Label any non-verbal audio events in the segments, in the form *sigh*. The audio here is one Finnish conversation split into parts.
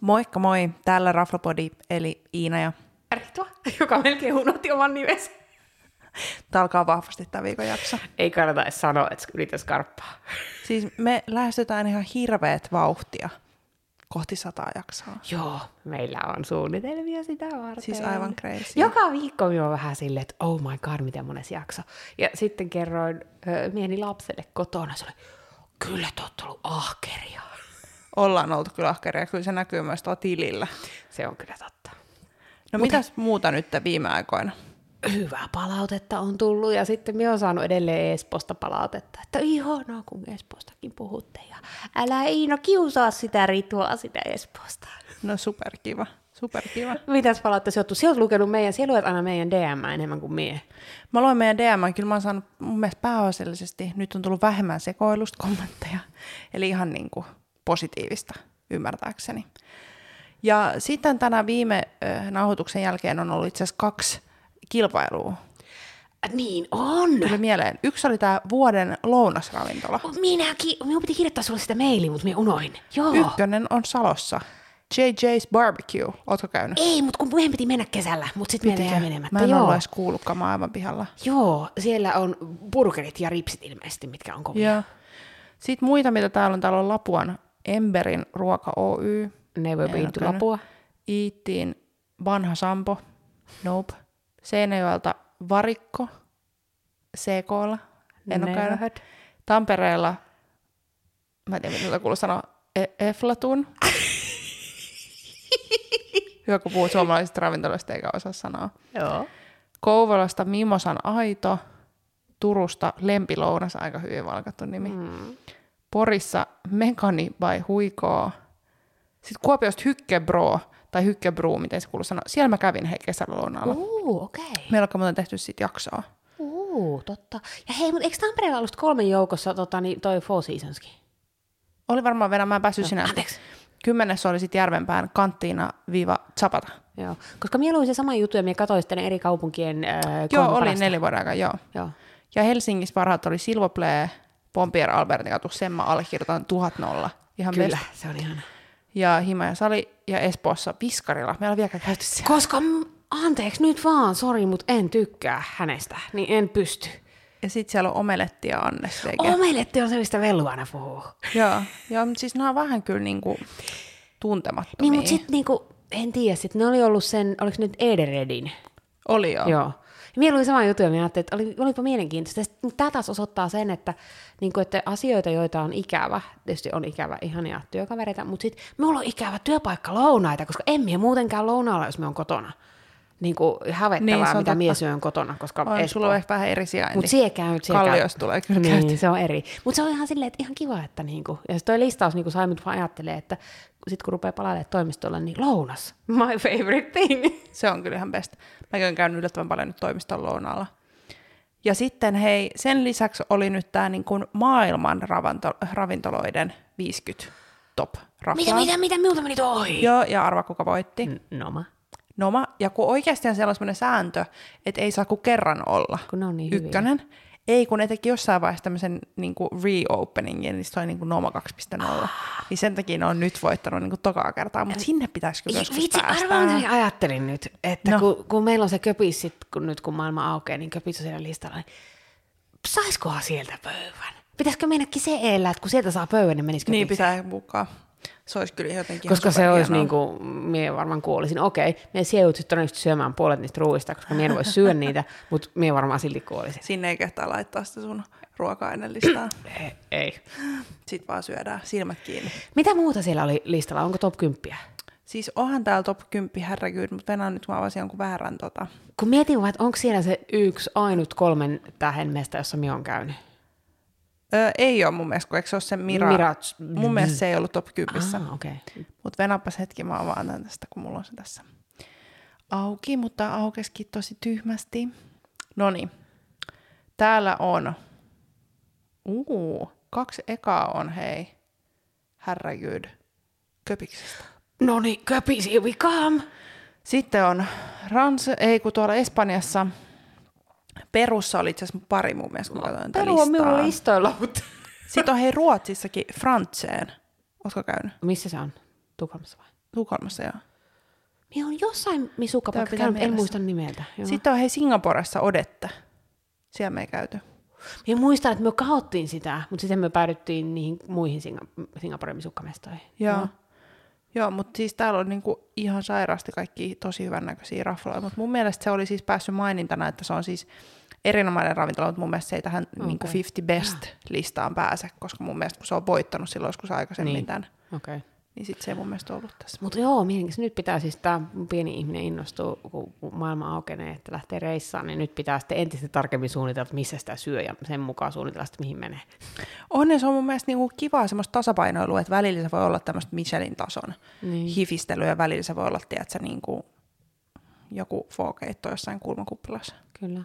Moikka moi, täällä Raflopodi, eli Iina ja Ritva, joka melkein unohti oman nimensä. Tämä alkaa vahvasti tämä viikon jakso. Ei kannata edes sanoa, että yritä skarppaa. Siis me lähestytään ihan hirveät vauhtia kohti sataa jaksoa. Joo, meillä on suunnitelmia sitä varten. Siis aivan crazy. Joka viikko minä on vähän silleen, että oh my god, miten mones jakso. Ja sitten kerroin ö, mieni lapselle kotona, se oli, kyllä te olette ollut ahkeria. Ollaan oltu kyllä ahkeria, kyllä se näkyy myös tuolla tilillä. Se on kyllä totta. No Mutta... mitäs muuta nyt viime aikoina? hyvää palautetta on tullut ja sitten minä olen saanut edelleen Espoosta palautetta, että ihanaa kun Espoostakin puhutte ja älä Iino kiusaa sitä rituaa sitä Espoosta. No superkiva, superkiva. Mitäs palautetta Sinä lukenut meidän, sinä luet aina meidän DM enemmän kuin mie. Mä luen meidän DM, kyllä mä oon saanut mun mielestä pääasiallisesti, nyt on tullut vähemmän sekoilusta kommentteja, eli ihan niin kuin positiivista ymmärtääkseni. Ja sitten tänä viime nauhoituksen jälkeen on ollut itse asiassa kaksi kilpailua. Niin on. Tuli mieleen. Yksi oli tämä vuoden lounasravintola. Minäkin. Minun piti kirjoittaa sulle sitä mailia, mutta minä unoin. Joo. Ykkönen on Salossa. JJ's Barbecue. Ootko käynyt? Ei, mutta kun meidän piti mennä kesällä, mutta sitten meidän jäi menemättä. Mä en Joo. ole edes kuullutkaan, mä aivan pihalla. Joo, siellä on burgerit ja ripsit ilmeisesti, mitkä on kovia. Joo. Sitten muita, mitä täällä on, täällä on Lapuan Emberin ruoka Oy. Never been to Lapua. Iittiin vanha Sampo. Nope. Seinäjoelta Varikko, CKlla, en ole käynyt. Tampereella, mä en tiedä mitä kuuluu sanoa, e- Eflatun. *laughs* Hyvä, kun puhut suomalaisista ravintoloista eikä osaa sanoa. Joo. Kouvolasta Mimosan Aito, Turusta Lempilounas, aika hyvin valkattu nimi. Mm. Porissa Mekani by Huikoo. Sitten Kuopiosta Hykkebro, tai Hykkebruu, miten se kuuluu sanoa. Siellä mä kävin hei kesällä lounaalla. Uh, okei. Okay. Meillä on muuten tehty siitä jaksoa. Uh, totta. Ja hei, mutta eikö Tampereella ollut kolmen joukossa tota, niin toi Four Seasonskin? Oli varmaan vielä, mä en päässyt no, sinä. Anteeksi. Kymmenes oli sitten Järvenpään kanttiina viiva Zapata. Joo, koska mieluin se sama juttu ja minä katsoin sitten eri kaupunkien äh, Joo, oli neljä vuoden aikaa, joo. joo. Ja Helsingissä parhaat oli Silvoplay, Pompier Albertin katu, Semma allekirjoitan tuhat nolla. Ihan Kyllä, best. se on ihana ja Hima ja Sali ja Espoossa Viskarilla. Meillä on vielä käyty siellä. Koska, anteeksi nyt vaan, sori, mutta en tykkää hänestä, niin en pysty. Ja sitten siellä on omeletti ja Annes Omeletti on se, mistä Vellu aina puhuu. joo, joo, mutta siis nämä on vähän kyllä niinku tuntemattomia. Niin, mutta sitten niinku, en tiedä, sit ne oli ollut sen, oliko nyt Ederedin? Oli joo. Joo. Minulla oli sama juttu, ja minä ajattelin, että oli, olipa mielenkiintoista. Tämä taas osoittaa sen, että, niin kuin, että asioita, joita on ikävä, tietysti on ikävä ihania työkavereita, mutta sitten minulla on ikävä työpaikka lounaita, koska en minä muutenkaan lounaalla, jos me on kotona niin kuin hävettävää, niin, mitä mies syön kotona, koska on, sulla on ehkä vähän eri sijainti. Mutta siellä käy, siellä Kalliosta tulee kyllä Niin, käyty. se on eri. Mutta se on ihan silleen, että ihan kiva, että niinku, ja se toi listaus niinku sai minut vaan ajattelee, että sitten kun rupeaa palailemaan toimistolle, niin lounas, my favorite thing. *laughs* Se on kyllä ihan best. Mäkin olen käynyt yllättävän paljon nyt toimiston lounaalla. Ja sitten hei, sen lisäksi oli nyt tämä niin kuin maailman ravinto, ravintoloiden 50 top raflaa. Mitä, mitä, mitä, minulta meni toi? Joo, ja arva kuka voitti. N- Noma. Noma. Ja kun oikeasti on sellainen sääntö, että ei saa kuin kerran olla kun ne on niin ykkönen. Hyviä. Ei, kun ne teki jossain vaiheessa tämmöisen niin reopeningin, niin se oli niin kuin Noma 2.0. Ah. Niin sen takia ne on nyt voittanut niin kuin tokaa kertaa, mutta sinne pitäisi kyllä joskus Vitsi, päästä. Vitsi, ajattelin nyt, että no. kun, kun, meillä on se köpis, sit, kun nyt kun maailma aukeaa, niin köpis on siellä listalla, niin saiskohan sieltä pöydän? Pitäisikö mennäkin se eellä, että kun sieltä saa pöydän, niin menisikö Niin, pitää mukaan. Se olisi kyllä jotenkin Koska se olisi niin kuin, mie varmaan kuolisin. Okei, me sijoitut todennäköisesti syömään puolet niistä ruuista, koska mie en voi syödä niitä, mutta mie varmaan silti kuolisin. Sinne ei kehtaa laittaa sitä sun ruoka-ainelistaa. ei, ei. Sitten vaan syödään silmät kiinni. Mitä muuta siellä oli listalla? Onko top 10? Siis onhan täällä top 10 herregud, mutta venään nyt mä avasin jonkun väärän tota. Kun mietin vaan, että onko siellä se yksi ainut kolmen tähän mesta, jossa minä olen käynyt. Öö, ei ole mun mielestä, kun eikö se ole se Mira? Mirage. Mun mielestä se ei ollut top 10. Ah, okay. Mutta venapas hetki, mä avaan tämän tästä, kun mulla on se tässä auki, mutta aukeskin tosi tyhmästi. No niin. Täällä on, uu, kaksi ekaa on, hei, herregud, köpiksestä. No niin, here we come. Sitten on Rans, ei kun tuolla Espanjassa, Perussa oli itse asiassa pari mun mielestä, kun katsoin Peru on minun listoilla, mutta... Sitten on hei Ruotsissakin Frantseen. Oletko käynyt? Missä se on? Tukholmassa vai? Tukholmassa, joo. Niin on jossain misukkapaikka käynyt, en muista nimeltä. Joo. Sitten on hei Singaporessa Odetta. Siellä me ei käyty. Minä muistan, että me kahottiin sitä, mutta sitten me päädyttiin niihin muihin Singa- Singaporen misukkamestoihin. Joo. Joo. Joo, mutta siis täällä on niinku ihan sairaasti kaikki tosi hyvännäköisiä rafloja, mutta mun mielestä se oli siis päässyt mainintana, että se on siis erinomainen ravintola, mutta mun mielestä se ei tähän okay. niinku 50 best-listaan pääse, koska mun mielestä kun se on voittanut silloin joskus aikaisemmin niin. Tämän, Okei. Okay. Niin sit se ei mun mielestä ollut tässä. Mutta joo, mielenkiintoista. Nyt pitää siis tämä pieni ihminen innostua, kun kun maailma aukenee, että lähtee reissaan, niin nyt pitää sitten entistä tarkemmin suunnitella, että missä sitä syö ja sen mukaan suunnitella, että mihin menee. On ja se on mun mielestä niinku kivaa semmoista tasapainoilua, että välillä se voi olla tämmöistä Michelin tason Niin. hifistelyä ja välillä se voi olla, tiedätkö, niinku joku fookeitto jossain kulmakuppilassa. Kyllä,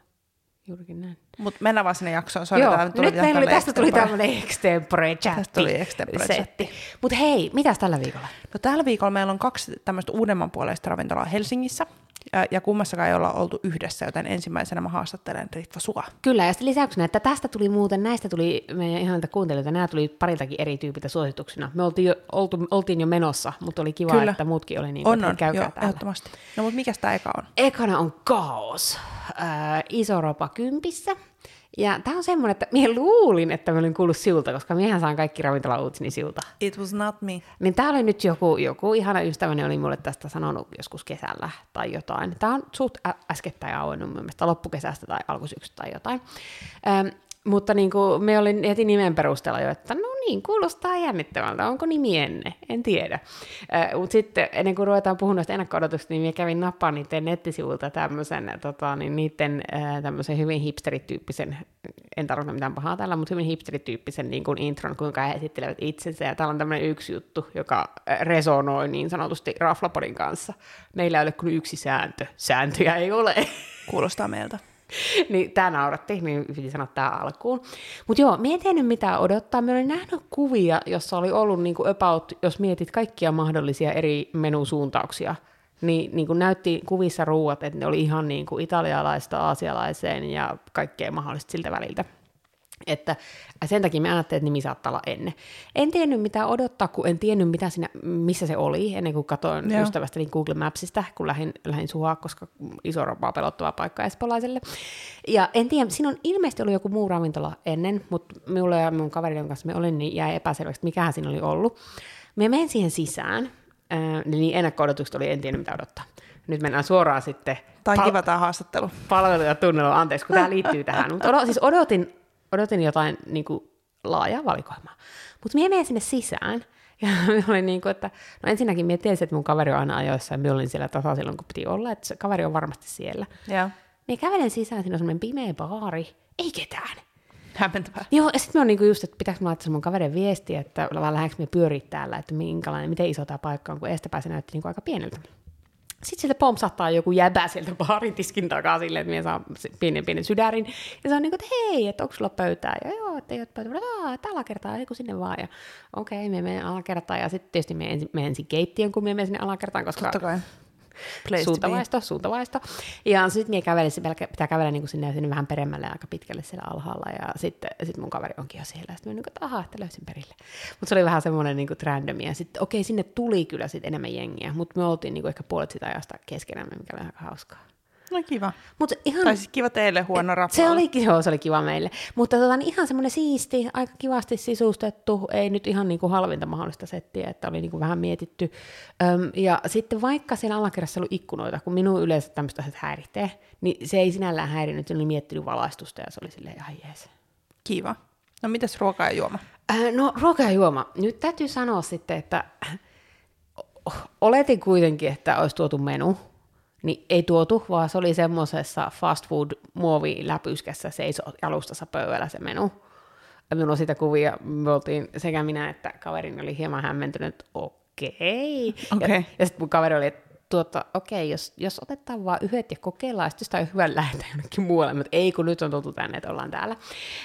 juurikin näin. Mutta mennään vaan sinne jaksoon. Sori, Joo, tää nyt tuli meillä oli, tästä tuli tämmöinen extempore chatti. Tästä tuli extempore chatti. Mutta hei, mitäs tällä viikolla? No tällä viikolla meillä on kaksi tämmöistä uudemman puoleista ravintolaa Helsingissä, ja, ja kummassakaan ei olla oltu yhdessä, joten ensimmäisenä mä haastattelen Ritva sua. Kyllä, ja sitten lisäyksenä, että tästä tuli muuten, näistä tuli meidän ihan näitä kuuntelijoita, nämä tuli pariltakin eri tyypiltä suosituksina. Me oltiin jo, oltu, oltiin jo menossa, mutta oli kiva, Kyllä. että muutkin oli niin On, kuin, on, että käykää joo, täällä. ehdottomasti. No mutta mikäs tää eka on? Ekana on kaos. Äh, iso ropa kympissä. Ja tämä on semmoinen, että minä luulin, että mä olin kuullut siulta, koska miehän saan kaikki ravintola-uutisini siulta. It was not me. Niin tää oli nyt joku, joku ihana ystäväni oli mulle tästä sanonut joskus kesällä tai jotain. Tämä on suht ä- äskettäin auennut mun mielestä loppukesästä tai alkusyksystä tai jotain. Ähm, mutta niin kuin me olin heti nimen perusteella jo, että no niin, kuulostaa jännittävältä. Onko nimi ennen? En tiedä. Äh, mutta sitten ennen kuin ruvetaan puhumaan näistä ennakko-odotuksista, niin minä kävin nappaan niiden nettisivuilta tämmöisen, tota, niin niiden äh, tämmöisen hyvin hipsterityyppisen, en tarvitse mitään pahaa täällä, mutta hyvin hipsterityyppisen niin kuin intron, kuinka he esittelevät itsensä. Ja täällä on tämmöinen yksi juttu, joka resonoi niin sanotusti Raflapodin kanssa. Meillä ei ole kuin yksi sääntö. Sääntöjä ei ole. Kuulostaa meiltä. *laughs* niin tämä nauratti, niin piti sanoa tämä alkuun. Mutta joo, mä en tiennyt mitä odottaa. Mä olin nähnyt kuvia, jossa oli ollut niinku about, jos mietit kaikkia mahdollisia eri menusuuntauksia, niin, niin kuin näytti kuvissa ruuat, että ne oli ihan niin kuin italialaista, aasialaiseen ja kaikkea mahdollista siltä väliltä. Että sen takia mä ajattelin, että nimi saattaa olla ennen. En tiennyt mitä odottaa, kun en tiennyt mitä siinä, missä se oli, ennen kuin katsoin Joo. ystävästäni Google Mapsista, kun lähdin, lähdin suhaa, koska iso ropa pelottava paikka espolaiselle. Ja en tiedä, siinä on ilmeisesti ollut joku muu ravintola ennen, mutta minulle ja mun kaverin kanssa me olin, niin jäi epäselväksi, mikähän siinä oli ollut. Me menin siihen sisään, ää, niin ennakko-odotukset oli, en tiennyt mitä odottaa. Nyt mennään suoraan sitten Tämä on pal- kiva tämä haastattelu. palvelu ja tunnelu, anteeksi, kun tämä liittyy tähän. Mutta odo, siis odotin, odotin jotain niin kuin, laajaa valikoimaa. Mutta minä menen sinne sisään, ja *laughs* minä olin niin kuin, että, no ensinnäkin minä tiesin, että mun kaveri on aina ajoissa, ja minä olin siellä tasa silloin, kun piti olla, että se kaveri on varmasti siellä. Joo. Minä kävelen sisään, siinä on semmoinen pimeä baari, ei ketään. Hämmentävää. Joo, ja sitten mä oon niinku just, että pitääkö mä laittaa mun kaverin viestiä, että vaan lähdekö me pyörii täällä, että minkälainen, miten iso tämä paikka on, kun eestä se näytti niinku aika pieneltä. Sitten sieltä pompsahtaa joku jäbä sieltä baarin tiskin takaa silleen, että minä saan pienen pienen sydärin. Ja se on niin kuin, että hei, että onko sulla pöytää? Ja joo, että ei ole pöytää. Aa, että alakertaa, ei kun sinne vaan. Ja okei, okay, me menen alakertaan. Ja sitten tietysti me ensin, me ensin keittiön, kun me menen sinne alakertaan, koska Suuntavaisto, suuntavaisto. Ja sitten minä kävelin, pitää kävellä niin sinne, sinne vähän peremmälle aika pitkälle siellä alhaalla. Ja sitten sit mun kaveri onkin jo siellä. Sitten mä niin että ahaa, että löysin perille. Mutta se oli vähän semmoinen niin randomia. Sitten okei, sinne tuli kyllä sit enemmän jengiä, mutta me oltiin niin kuin ehkä puolet sitä ajasta keskenämme, mikä oli aika hauskaa. No kiva. Mutta ihan... Tai siis kiva teille, huono rafla. Se oli, joo, se oli kiva meille. Mutta tota, niin ihan semmoinen siisti, aika kivasti sisustettu, ei nyt ihan niin kuin halvinta mahdollista settiä, että oli niin kuin vähän mietitty. Öm, ja sitten vaikka siellä alakerrassa oli ikkunoita, kun minun yleensä tämmöistä asiat häiritsee, niin se ei sinällään häirinyt, se oli miettinyt valaistusta ja se oli silleen, ai jees. Kiva. No mitäs ruoka ja juoma? Äh, no ruoka ja juoma. Nyt täytyy sanoa sitten, että oletin kuitenkin, että olisi tuotu menu, niin ei tuotu, vaan se oli semmoisessa fast food muoviläpyskässä seiso alustassa pöydällä se menu. Ja minulla on siitä kuvia, me oltiin sekä minä että kaverini oli hieman hämmentynyt, että okei. Okei. Ja, ja sitten mun kaveri oli, että tuota, okei, jos, jos otetaan vaan yhdet ja kokeillaan, sitten sitä on hyvä lähetä jonnekin muualle, mutta ei kun nyt on tultu tänne, että ollaan täällä.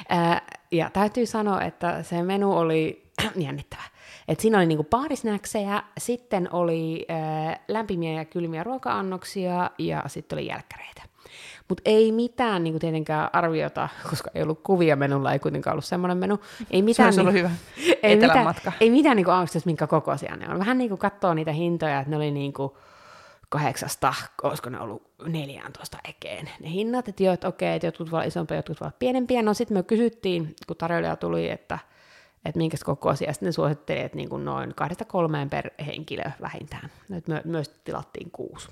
Ää, ja täytyy sanoa, että se menu oli *clears throat* jännittävä. Et siinä oli niinku baarisnäksejä, sitten oli ää, lämpimiä ja kylmiä ruoka-annoksia ja sitten oli jälkkäreitä. Mutta ei mitään niin kuin tietenkään arviota, koska ei ollut kuvia menulla, ei kuitenkaan ollut semmoinen menu. Ei mitään, Se olisi niin, ollut hyvä ei mitään, matka. ei mitään niin aavistus, minkä kokoisia ne on. Vähän niin kuin katsoo niitä hintoja, että ne oli niin kuin kahdeksasta, olisiko ne ollut 14 ekeen ne hinnat, että joo, että okei, että jotkut olla isompia, jotkut olla pienempiä. No sitten me kysyttiin, kun tarjoilija tuli, että, että minkä kokoisia, ja sitten ne suositteli, että niin kuin noin kahdesta kolmeen per henkilö vähintään. Nyt me, myös tilattiin kuusi.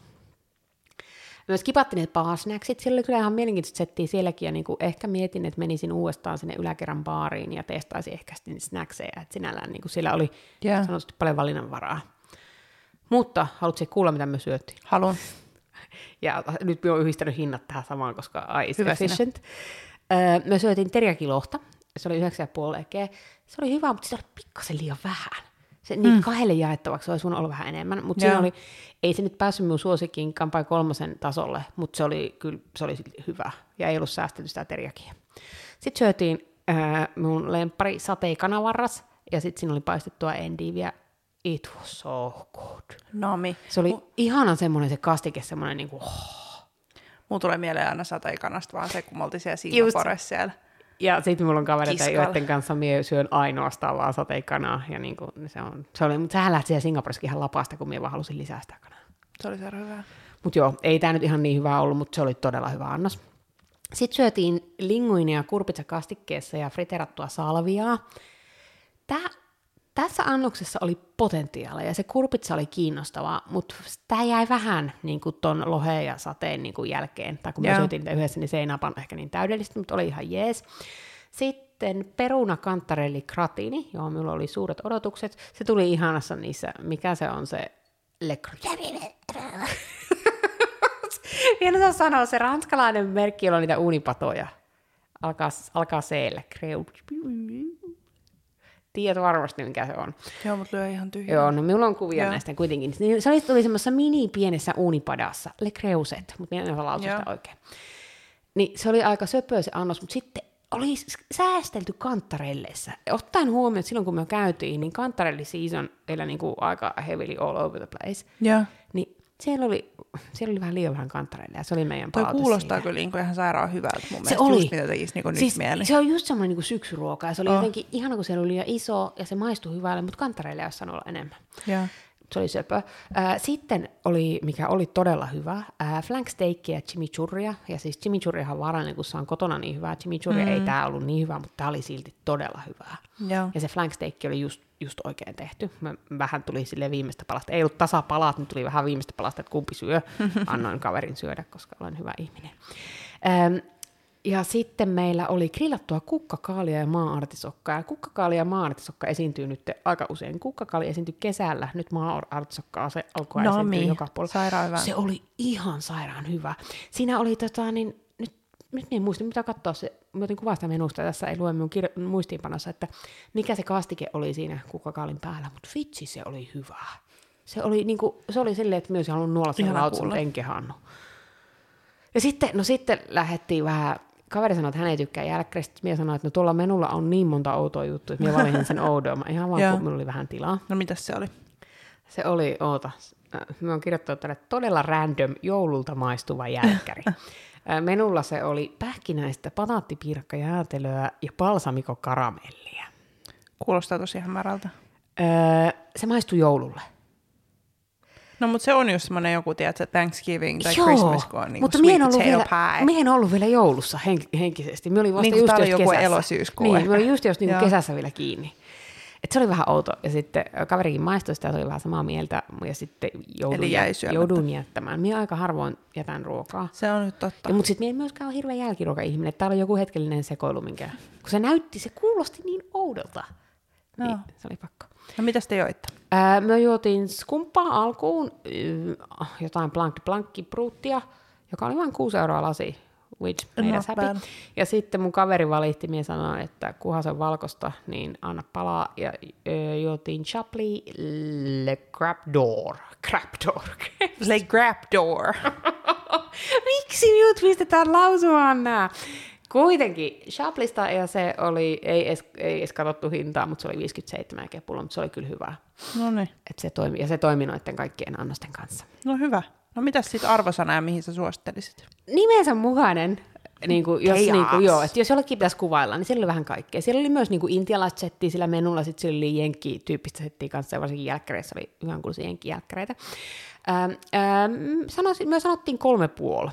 Myös kipattiin ne paasnäksit, sillä oli kyllä ihan mielenkiintoista settiä sielläkin, ja niin kuin ehkä mietin, että menisin uudestaan sinne yläkerran baariin ja testaisin ehkä sitten niitä snackseja, että sinällään niin kuin siellä oli Joo. sanotusti paljon valinnanvaraa. Mutta haluatko kuulla, mitä me syötiin? Haluan. *laughs* Ja nyt me on yhdistänyt hinnat tähän samaan, koska I is Hyvä efficient. Öö, me syötiin teriakilohta. Se oli 9,5 ekeä. Se oli hyvä, mutta sitä oli pikkasen liian vähän. Se niin mm. kahdelle jaettavaksi olisi olla vähän enemmän, mutta siinä oli, ei se nyt päässyt minun suosikin kampai kolmosen tasolle, mutta se oli kyllä se oli hyvä ja ei ollut säästetty sitä teriakia. Sitten syötiin äh, mun lemppari sateikanavaras ja sitten siinä oli paistettua endiviä. It was so good. Nomi. Se oli ihana semmoinen se kastike, semmoinen niinku, oh. Mulla tulee mieleen aina sateikanasta vaan se, kun me oltiin siellä. Singaporessa siellä. Ja sitten mulla on kavereita, Kiskalla. joiden kanssa minä syön ainoastaan vaan sateikanaa. Ja niinku, se on, se oli, mutta sähän lähti siellä Singaporessakin ihan lapasta, kun minä vaan halusin lisää sitä kanaa. Se oli se hyvä. Mutta joo, ei tämä nyt ihan niin hyvä ollut, mutta se oli todella hyvä annos. Sitten syötiin linguinia kurpitsakastikkeessa ja friterattua salviaa. Tää, tässä annoksessa oli potentiaalia ja se kurpitsa oli kiinnostavaa, mutta tämä jäi vähän niin kuin ton loheen ja sateen niin kuin jälkeen. Tai kun me syötiin niitä yhdessä, niin se ei napannut ehkä niin täydellistä, mutta oli ihan jees. Sitten peruna kantarelli gratini, johon minulla oli suuret odotukset. Se tuli ihanassa niissä, mikä se on se le en osaa sanoa, se ranskalainen merkki, jolla on niitä uunipatoja. Alkaa, alkaa C-llä. Tiedät varmasti, mikä se on. Joo, mutta lyö ihan tyhjää. Joo, no minulla on kuvia Joo. näistä kuitenkin. Niin Se oli, tuli semmoisessa mini pienessä uunipadassa, Le Creuset, mutta minä en osaa lausua oikein. Niin se oli aika söpö se annos, mutta sitten oli säästelty kantarelleissa. Ottaen huomioon, että silloin kun me käytiin, niin kantarelli season eli niin kuin aika heavily all over the place. Joo. Niin siellä oli, siellä oli vähän liian vähän kantarelleja. Se oli meidän Toi kuulostaa siitä. kyllä niin kuin ihan sairaan hyvältä mun Se mielestä. oli. Just mitä tekisi niin siis, nyt mieli. se on just semmoinen niin syksyruoka, ja se oli Oh. jotenkin ihana, kun se oli liian iso, ja se maistui hyvälle, mutta kantareille olisi saanut olla enemmän. Joo. Se oli söpö. Sitten oli, mikä oli todella hyvä, ää, flank steakkiä ja chimichurria. Ja siis chimichurriahan on vaarallinen, kun se on kotona niin hyvää. Chimichurria mm. ei tää ollut niin hyvä, mutta tämä oli silti todella hyvää. Joo. Ja se flank steakki oli just, just oikein tehty. Mä vähän tuli sille viimeistä palasta. Ei ollut tasapalat, nyt tuli vähän viimeistä palasta, että kumpi syö. *laughs* Annoin kaverin syödä, koska olen hyvä ihminen. Ähm, ja sitten meillä oli grillattua kukkakaalia ja maa-artisokkaa. Ja kukkakaali ja maa-artisokka esiintyy nyt aika usein. Kukkakaali esiintyi kesällä, nyt maa-artisokkaa se alkoi No esiintyä niin, joka puolella. sairaan hyvä. Se oli ihan sairaan hyvä. Siinä oli tota, niin, nyt, en muista, mitä katsoa se, mä otin kuvaa sitä menusta, tässä ei lue minun kir- muistiinpanossa, että mikä se kastike oli siinä kukkakaalin päällä, mutta vitsi se oli hyvä. Se oli, niin kuin, se oli silleen, että myös halunnut nuolla sen Ihana lautsen, kuulla. mutta en kehannut. Ja sitten, no sitten lähdettiin vähän, kaveri sanoi, että hän ei tykkää jälkkäreistä. Minä sanoin, että no tuolla menulla on niin monta outoa juttua, että minä valitsin sen *laughs* oudoimman. Ihan vaan, kun minulla oli vähän tilaa. No mitäs se oli? Se oli, oota, mä oon kirjoittanut tänne todella random joululta maistuva jälkkäri. *laughs* Äh, Menulla se oli pähkinäistä pataattipiirakkajäätelöä ja balsamikokaramellia. Kuulostaa tosi hämärältä. Öö, se maistui joululle. No mutta se on just semmoinen joku, tiedätkö, Thanksgiving tai Joo, Christmas, kun on niin mutta sweet ollut vielä, pie. mie en ollut vielä joulussa henk- henkisesti. Mie olin vasta Niin just, oli just joku kesässä. elosyyskuu Niin, mie olin just jos niin kesässä vielä kiinni. Et se oli vähän outo. Ja sitten kaverikin maistoi sitä, oli vähän samaa mieltä. Ja sitten jouduin, Eli jäi syömättä. jouduin jättämään. Mie aika harvoin jätän ruokaa. Se on nyt totta. Ja, mutta sitten en myöskään ole hirveä jälkiruoka-ihminen. Täällä on joku hetkellinen sekoilu, minkä... Kun se näytti, se kuulosti niin oudolta. Joo. Niin, se oli pakko. No mitäs te joitte? Ää, me juotiin skumppaa alkuun, jotain blanc de blancki bruttia, joka oli vain 6 euroa lasi, which made Not us happy. bad. Ja sitten mun kaveri valitti, minä sanoin, että kunhan se on valkosta, niin anna palaa. Ja ö, juotiin Chablis Le Crap d'Or. Crap d'Or. Le Grab Door. *laughs* Miksi minut pistetään lausumaan nää? Kuitenkin Shaplista ja se oli, ei edes, ei edes katsottu hintaa, mutta se oli 57 kepulla, mutta se oli kyllä hyvä. no niin. Et se toimi, ja se toimi noiden kaikkien annosten kanssa. No hyvä. No mitäs sitten arvosana ja mihin sä suosittelisit? Nimensä mukainen, niin kuin, jos, niin kuin, joo, että jos jollekin pitäisi kuvailla, niin siellä oli vähän kaikkea. Siellä oli myös niin kuin intialaista settiä sillä menulla, sitten siellä oli jenkki-tyyppistä settiä kanssa, ja varsinkin jälkkäreissä oli hyvän kuuluisia jenkki-jälkkäreitä. Ähm, ähm, sanoisin, me sanottiin kolme puoli,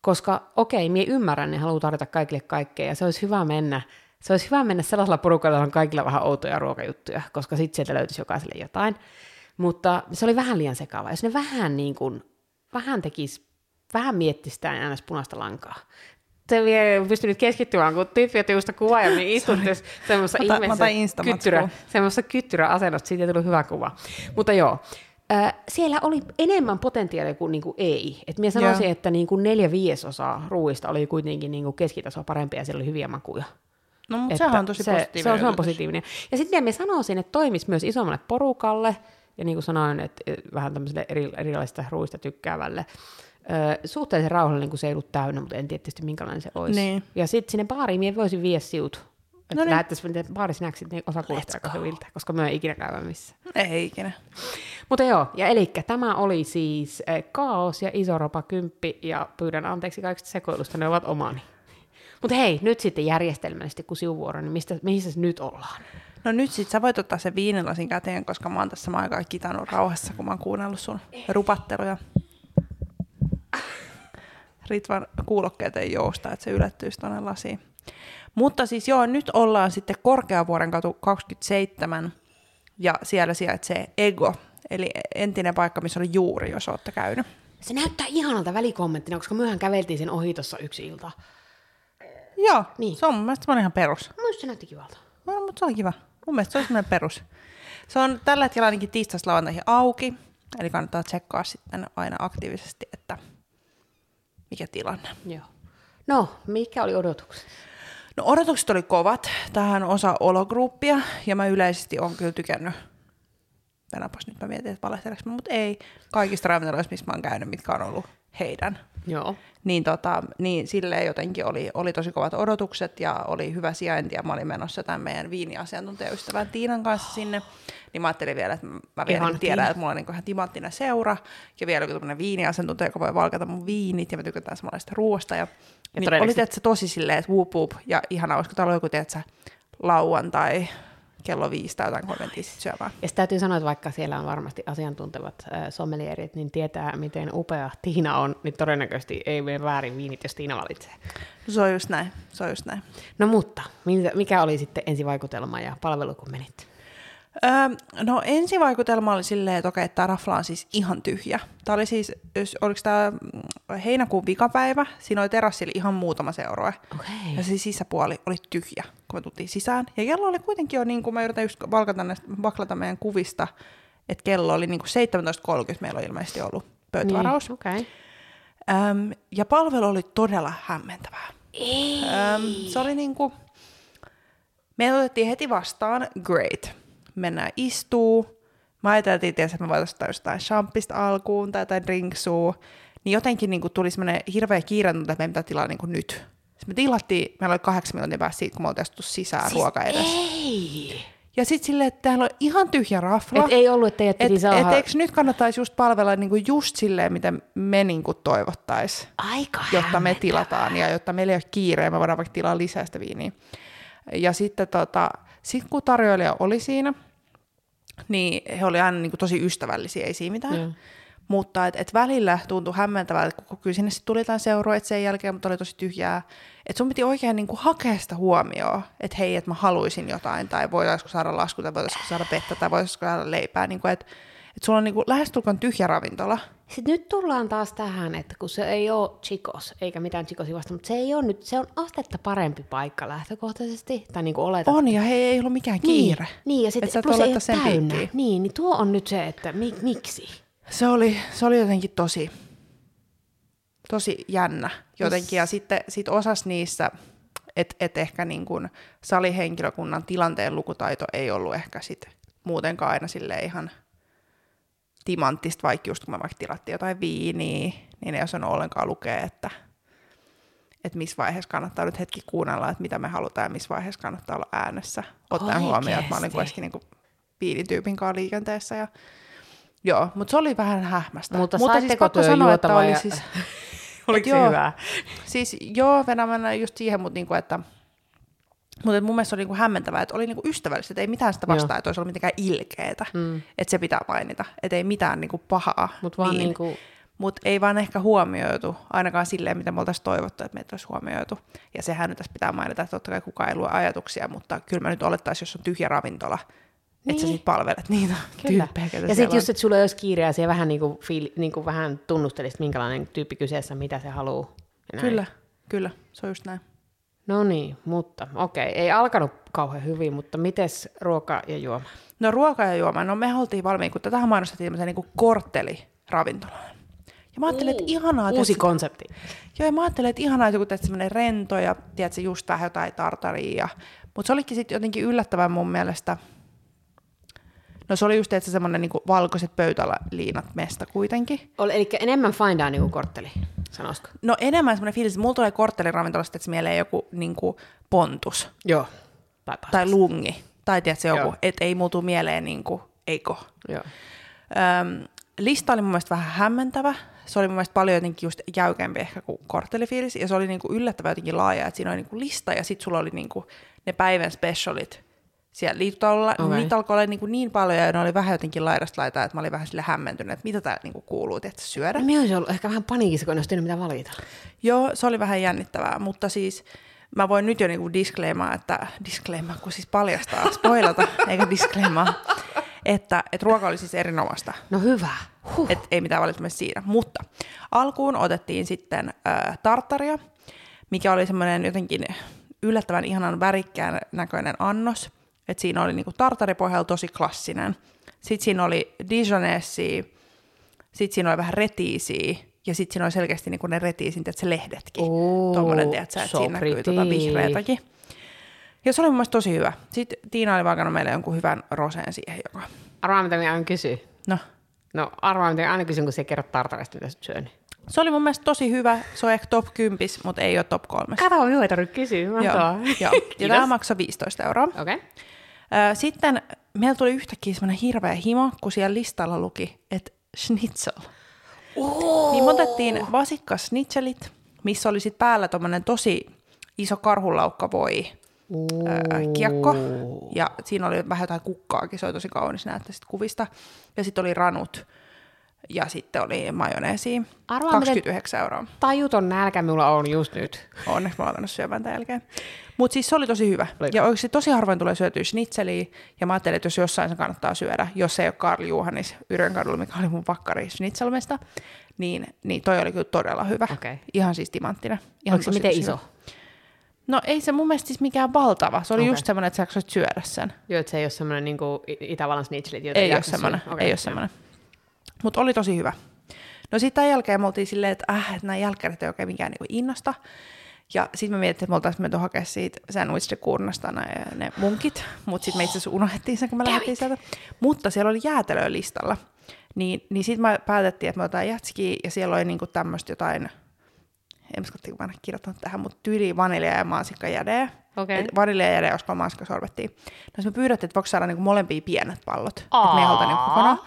koska okei, minä ymmärrän, ne haluaa tarjota kaikille kaikkea, ja se olisi hyvä mennä se olisi hyvä mennä sellaisella porukalla, jolla on kaikilla vähän outoja ruokajuttuja, koska sitten sieltä löytyisi jokaiselle jotain. Mutta se oli vähän liian sekava. Jos ne vähän niin kuin, vähän tekisi, vähän miettisi sitä äänes punaista lankaa. Se vielä pystynyt keskittymään, kun tyyppi otti just kuvaa, ja niin istutte semmoisessa ihmeessä kyttyrä, semmoisessa kyttyräasennossa, siitä tullut hyvä kuva. Mutta joo, äh, siellä oli enemmän potentiaalia kuin, niin kuin ei. Et minä sanoisin, Joo. että niin kuin neljä viidesosaa ruuista oli kuitenkin niin kuin keskitasoa parempia ja siellä oli hyviä makuja. No, mutta sehän on tosi se, positiivinen. Se on, se on positiivinen. Ja sitten minä sanoisin, että toimisi myös isommalle porukalle, ja niin kuin sanoin, että eh, vähän tämmöiselle eri, erilaisista ruuista tykkäävälle. Suhteellisen rauhallinen, kun se ei ollut täynnä, mutta en tiedä tietysti minkälainen se olisi. Niin. Ja sitten sinne baariin minä voisin viedä siut. Että No niin. lähettäisiin baarisnäksit, niin osa kuulostaa aika hyviltä, koska me ei ikinä käydä missään. Ei ikinä. Mutta joo, ja eli tämä oli siis äh, Kaos ja Iso Ropa Kymppi, ja pyydän anteeksi kaikista sekoilusta, ne ovat omani. Mutta hei, nyt sitten järjestelmällisesti, kun sivuvuoro, niin mistä, missä nyt ollaan? No nyt sit sä voit ottaa sen viinilasin käteen, koska mä oon tässä samaan aikaan kitannut rauhassa, kun mä oon kuunnellut sun rupatteluja. Ritvan kuulokkeet ei jousta, että se ylettyisi tuonne lasiin. Mutta siis joo, nyt ollaan sitten Korkeavuoren katu 27 ja siellä sijaitsee Ego, eli entinen paikka, missä oli juuri, jos olette käynyt. Se näyttää ihanalta välikommenttina, koska myöhän käveltiin sen ohi tuossa yksi ilta. Joo, Niin. se on mun mielestä ihan perus. Minusta se näytti kivalta. No, mutta se on kiva. Mun mielestä se on semmoinen perus. Se on tällä hetkellä ainakin tiistaista lauantaihin auki, eli kannattaa tsekkaa sitten aina aktiivisesti, että mikä tilanne. Joo. No, mikä oli odotukset? No odotukset oli kovat. Tähän on osa ologruppia, ja mä yleisesti on kyllä tykännyt. Tänäpäs nyt mä mietin, että valehteleeko mä, mutta ei. Kaikista ravintoloista, missä mä oon käynyt, mitkä on ollut heidän. Joo. Niin, tota, niin silleen jotenkin oli, oli tosi kovat odotukset ja oli hyvä sijainti ja mä olin menossa tämän meidän viiniasiantuntijaystävän Tiinan kanssa sinne. Niin mä ajattelin vielä, että mä vielä Ihana niin tiedän, Tiina. että mulla on niin ihan timanttinen seura ja vielä joku tämmöinen viiniasiantuntija, joka voi valkata mun viinit ja me tykätään samanlaista ruoasta. Ja, ja niin oli se tosi silleen, että whoop whoop ja ihanaa, koska täällä joku, tiedätkö, lauantai kello viisi tai jotain, sit syömään. Ja täytyy sanoa, että vaikka siellä on varmasti asiantuntevat äh, sommelierit, niin tietää, miten upea Tiina on, niin todennäköisesti ei mene väärin viinit, jos Tiina valitsee. No, se on just näin, se on just näin. No mutta, mikä oli sitten ensivaikutelma ja palvelu, kun menit? Öö, no ensivaikutelma oli silleen, että okei, tämä rafla on siis ihan tyhjä. Tämä oli siis, jos- oliko tämä heinäkuun vikapäivä, siinä oli terassilla ihan muutama seurue. Okei. Ja se sisäpuoli oli tyhjä, kun me tultiin sisään. Ja kello oli kuitenkin jo, niin kuin mä yritän just valkata näistä, vaklata meidän kuvista, että kello oli niin kuin 17.30 meillä on ilmeisesti ollut pöytävaraus. Niin, okei. Öm, ja palvelu oli todella hämmentävää. Ei. Öm, se oli niinku, me otettiin heti vastaan, great. Mennään istuu. Mä ajateltiin, tietysti, että me voitaisiin ottaa jostain champista alkuun tai jotain drinksua. Niin jotenkin niinku tuli semmoinen hirveä kiire, että meidän pitää tilaa niinku nyt. Sitten me tilattiin, meillä oli kahdeksan minuutin päästä siitä, kun me oltiin sisään siis ruoka edessä. Ei. Ja sitten silleen, että täällä on ihan tyhjä rafla. Et ei ollut, että teidät piti et saada... eikö nyt kannattaisi just palvella niinku just silleen, miten me niinku toivottaisiin Aika jotta me tilataan ja jotta meillä ei ole kiire ja me voidaan vaikka tilaa lisää sitä viiniä. Ja sitten tota, sit kun tarjoilija oli siinä, niin he oli aina niin kuin tosi ystävällisiä, ei siinä mitään. Joo. Mutta et, et välillä tuntui hämmentävältä, kun kyllä sinne sitten tuli jotain seuroa et sen jälkeen, mutta oli tosi tyhjää. Että sun piti oikein niin kuin hakea sitä huomioon, että hei, että mä haluaisin jotain, tai voitaisiko saada lasku, tai voitaisiko saada vettä, tai voitaisiko saada leipää. Niin kuin, että et sulla on niin kuin lähestulkoon tyhjä ravintola. Sitten nyt tullaan taas tähän, että kun se ei ole chikos, eikä mitään chikosi vasta, mutta se ei ole nyt, se on astetta parempi paikka lähtökohtaisesti, tai niin kuin oletat. On, ja hei, ei ollut mikään kiire. Niin, niin ja sitten plus ei ole sen täynnä. piikkiin. Niin, niin tuo on nyt se, että mi, miksi? Se oli, se oli jotenkin tosi, tosi jännä jotenkin. Ja sitten sit osas niissä, että et ehkä niin kuin salihenkilökunnan tilanteen lukutaito ei ollut ehkä sit muutenkaan aina sille ihan timanttista, vaikka just kun me vaikka tilattiin jotain viiniä, niin ei osannut ollenkaan lukea, että, että missä vaiheessa kannattaa nyt hetki kuunnella, että mitä me halutaan ja missä vaiheessa kannattaa olla äänessä. Ottaen huomioon, että mä olin Oikeesti? kuitenkin niin kuin viinityypin kanssa liikenteessä ja Joo, mutta se oli vähän hähmästä. Mutta mutta siis pakko sanoa, että oli ja- siis... *laughs* Oliko se joo. hyvää? Siis joo, mennä just siihen, mutta niinku, että mutta mun mielestä se oli niinku hämmentävää, että oli niinku ystävällistä, että ei mitään sitä vastaan, Joo. että olisi ollut mitenkään ilkeetä, Mm. että se pitää mainita, että ei mitään niinku pahaa. Mut vaan niinku- Mutta ei vaan ehkä huomioitu, ainakaan silleen, mitä me oltaisiin toivottu, että meitä olisi huomioitu. Ja sehän nyt tässä pitää mainita, että totta kai kukaan ei lue ajatuksia, mutta kyllä mä nyt olettaisin, jos on tyhjä ravintola, niin. että sä Niin. sit palvelet niitä Kyllä. tyyppejä, Ja sitten just, että sulla olisi kiire ja vähän, niinku fiili, niinku vähän tunnustelisit, minkälainen tyyppi kyseessä, mitä se haluaa. Kyllä, kyllä, se on just näin. No niin, mutta okei, ei alkanut kauhean hyvin, mutta mites ruoka ja juoma? No ruoka ja juoma, no me oltiin valmiin, kun tätähän mainostettiin tämmöisen niin kortteliravintolana. Ja mä ajattelin, että ihanaa, Uusi konsepti. Joo, ja mä ajattelin, että ihanaa, että joku teet semmoinen rento ja tiedätkö, just vähän jotain tartaria. Mutta se olikin sitten jotenkin yllättävän mun mielestä. No se oli just että semmoinen niinku valkoiset pöytäliinat mesta kuitenkin. Oli, eli enemmän fine dining kuin kortteli, sanoisiko? No enemmän semmoinen fiilis, että mulla tulee kortteliravintolasta, että se mieleen joku niinku pontus Joo. Tai, tai lungi. Tai tiedätkö joku, että ei muutu mieleen niinku, eikö. Joo. Öm, lista oli mun mielestä vähän hämmentävä. Se oli mun mielestä paljon jotenkin just jäykempi ehkä kuin korttelifiilis. Ja se oli niinku yllättävän jotenkin laaja, että siinä oli niinku lista ja sitten sulla oli niinku ne päivän specialit siellä liittoilla. Okei. Okay. Niitä alkoi olla niinku niin paljon ja ne oli vähän jotenkin laidasta laitaa, että mä olin vähän sille hämmentynyt, että mitä täällä niinku kuuluu, että syödä. No, minä olisin ollut ehkä vähän paniikissa, kun en olisi mitä valita. Joo, se oli vähän jännittävää, mutta siis mä voin nyt jo niinku disclaimaa, että disclaimaa, kun siis paljastaa, spoilata, *laughs* eikä disclaimaa, että, että ruoka oli siis erinomaista. No hyvä. Huh. Et ei mitään valittamista siinä. Mutta alkuun otettiin sitten äh, tartaria, mikä oli semmoinen jotenkin yllättävän ihanan värikkään näköinen annos. Et siinä oli niinku tartaripohjalla tosi klassinen. Sitten siinä oli Dijonesi, sitten siinä oli vähän retiisiä, ja sitten siinä oli selkeästi niinku ne retiisin, että se lehdetkin. Ooh, Tuommoinen, tiedätkö, että so siinä näkyy pretty. vihreätäkin. Ja se oli mun mielestä tosi hyvä. Sitten Tiina oli vaikka meille jonkun hyvän roseen siihen, joka... Arvaa, mitä minä aina kysyn. No, No arvaa, mitä aina kysyn, kun se kerrot tartarista, mitä sä syön. Se oli mun mielestä tosi hyvä. Se on ehkä top 10, mutta ei ole top 3. Kato, minua ei tarvitse kysyä. Joo, joo. Ja *laughs* tämä maksoi 15 euroa. Okay. Sitten meillä tuli yhtäkkiä semmoinen hirveä himo, kun siellä listalla luki, että schnitzel. Oh. Niin me otettiin vasikka-schnitzelit, missä oli sitten päällä tommonen tosi iso karhulaukka voi kiekko. Ja siinä oli vähän jotain kukkaakin, se oli tosi kaunis näyttää sit kuvista. Ja sitten oli ranut ja sitten oli majoneesi. Arvaa, miten- 29 euroa. Tajuton nälkä minulla on just nyt. Onneksi mä oon syömään tämän jälkeen. Mutta siis se oli tosi hyvä. Oliko? Ja oikeasti tosi harvoin tulee syötyä schnitzeliä. Ja mä ajattelin, että jos jossain se kannattaa syödä, jos ei ole Karl Juhanis Yrjönkadulla, mikä oli mun vakkari schnitzelmesta, niin, niin toi oli kyllä todella hyvä. Okei. Ihan siis timanttinen. Ihan Oliko se miten iso? hyvä. No ei se mun mielestä siis mikään valtava. Se oli Okei. just semmoinen, että sä syödä sen. Joo, että se ei ole semmoinen niin kuin Itävallan joita Ei ole semmoinen, okay, ei ole semmoinen. Mutta oli tosi hyvä. No sitten tämän jälkeen me oltiin silleen, että äh, että nämä jälkkärit ei oikein mikään niinku innosta. Ja sitten me mietittiin, että me oltaisiin menty hakemaan siitä sandwich de kurnasta ne, ne munkit, mutta sitten me itse asiassa unohdettiin sen, kun me lähdettiin sieltä. Mutta siellä oli jäätelöä listalla. Niin, niin sitten me päätettiin, että me otetaan jätskiä ja siellä oli niinku tämmöistä jotain, en muista, mä en kirjoittanut tähän, mutta tyyli vanilja ja mansikkajädeä. Et Vanilja ja jäde, olisiko mansikkasorbettia. No sitten me pyydettiin, että voiko saada niinku molempia pienet pallot. Että me ei haluta niinku Aa. kokonaan.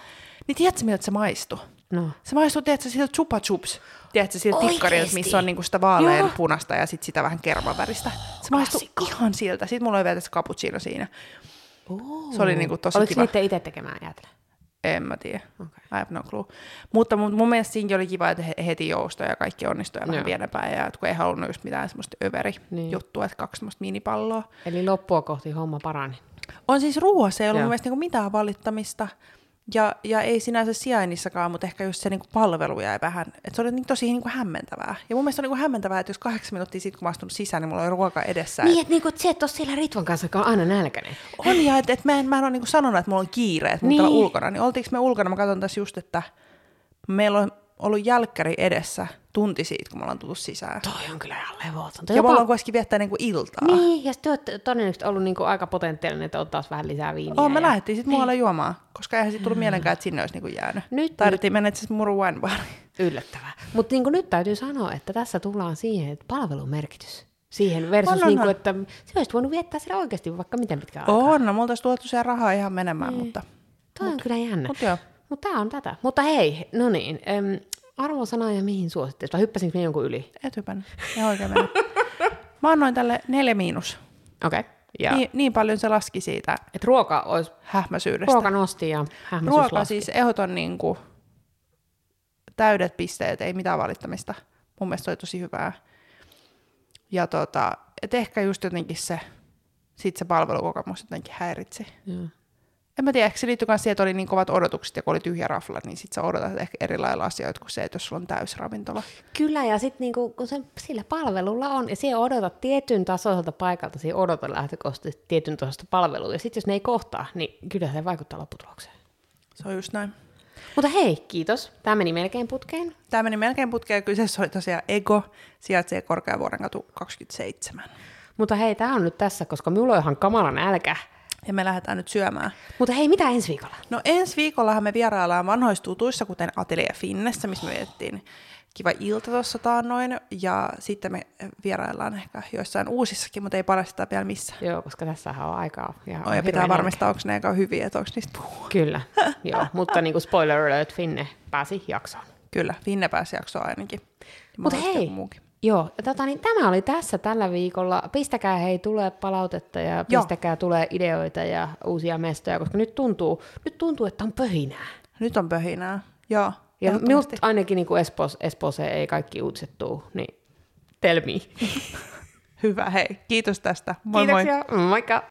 Niin tiedätkö, miltä se maistui? No. Se maistuu, tiedätkö, siltä chupa chups. Tiedätkö, siltä tikkarilta, missä on niinku sitä vaalean punasta ja sitten sitä vähän kermaväristä. Se maistuu ihan siltä. Sitten mulla oli vielä tässä cappuccino siinä. Se oli niinku tosi Oliko kiva. niitä itse tekemään jäätelö? En mä tiedä. Okei. I have no clue. Mutta mun, mun mielestä siinäkin oli kiva, että he- heti joustoja ja kaikki onnistui ja vähän pienempää. Ja että kun ei halunnut just mitään semmoista överi Niin. juttua, että kaksi semmoista minipalloa. Eli loppua kohti homma parani. On siis ruoassa, ei ollut Joo. mun mielestä niinku mitään valittamista. Ja, ja ei sinänsä sijainnissakaan, mutta ehkä just se niinku palvelu jäi vähän. Et se oli niinku tosi niinku hämmentävää. Ja mun mielestä on niinku hämmentävää, että jos kahdeksan minuuttia sitten, kun mä astun sisään, niin mulla oli ruoka edessä. Niin, että et se et ole siellä Ritvan kanssa, joka on aina nälkäinen. On ja että et mä en, mä en ole niinku sanonut, että mulla on kiire, että Niin. niin. ulkona. Niin oltiinko me ulkona, mä katson tässä just, että meillä on ollut jälkkäri edessä tunti siitä, kun me ollaan tullut sisään. Toi on kyllä ihan levotonta. Ja me ollaan kuitenkin viettää niinku iltaa. Niin, ja sitten te olette todennäköisesti ollut niinku aika potentiaalinen, että ottaisi vähän lisää viiniä. Oh, me ja... lähdettiin sitten muualle juomaan, koska eihän siitä tullut mielenkään, että sinne olisi niinku jäänyt. Nyt- Taidettiin mennä itse asiassa Muru Wine Bariin. Yllättävää. Mutta niinku nyt täytyy sanoa, että tässä tullaan siihen, että palvelun merkitys. Siihen versus, On, on, niinku, on. että se olisi voinut viettää siellä oikeasti vaikka miten pitkään aikaa. On, no multa olisi tuotu siellä rahaa ihan menemään, mutta, Toi on kyllä jännä. mutta. Mutta tää on tätä. Mutta hei, no niin. Äm, arvosana ja mihin suositteet? Vai hyppäsinkö jonkun yli? Et hypännyt. Ja oikein mennä. Mä annoin tälle neljä miinus. Okei. Okay. Ja Niin, niin paljon se laski siitä et ruoka olisi, hähmäsyydestä. ruoka nosti ja Ruoka laski. siis ehdoton niin kuin, täydet pisteet, ei mitään valittamista. Mun mielestä oli tosi hyvää. Ja tota, et ehkä just jotenkin se, sit se palvelukokemus jotenkin häiritsi. Joo. En mä tiedä, ehkä se liittyy myös siihen, että oli niin kovat odotukset ja kun oli tyhjä rafla, niin sit sä odotat ehkä eri lailla asioita kuin se, että jos sulla on täysravintola. Kyllä, ja sitten niinku, kun se sillä palvelulla on, ja siihen odotat tietyn tasoiselta paikalta, siihen odotat lähtökohtaisesti tietyn tasoista palvelua, ja sitten jos ne ei kohtaa, niin kyllä se vaikuttaa lopputulokseen. Se on just näin. Mutta hei, kiitos. Tämä meni melkein putkeen. Tämä meni melkein putkeen. Kyseessä oli tosiaan Ego, sijaitsee Korkeavuoren katu 27. Mutta hei, tämä on nyt tässä, koska minulla on ihan kamala nälkä. Ja me lähdetään nyt syömään. Mutta hei, mitä ensi viikolla? No ensi viikollahan me vieraillaan vanhoissa tutuissa, kuten Atelier Finnessä, missä me vietettiin kiva ilta tuossa taannoin. Ja sitten me vieraillaan ehkä joissain uusissakin, mutta ei paljasteta vielä missä. Joo, koska tässä on aikaa. Ja, Oh, ja pitää varmistaa, onko ne eka hyviä, että onko niistä puhua. Kyllä, *laughs* joo. Mutta niin kuin spoiler alert, Finne pääsi jaksoon. Kyllä, Finne pääsi jaksoon ainakin. Mutta hei, muukin. Joo, tota, niin tämä oli tässä tällä viikolla. Pistäkää hei, tulee palautetta ja Joo. pistäkää tulee ideoita ja uusia mestoja, koska nyt tuntuu, nyt tuntuu että on pöhinää. Nyt on pöhinää. Joo, Ja minulta ainakin niin kuin Espoos, Espooseen ei kaikki uutiset tuu, niin tell me. *laughs* Hyvä, hei. Kiitos tästä. Moi moi. Kiitoksia, moikka!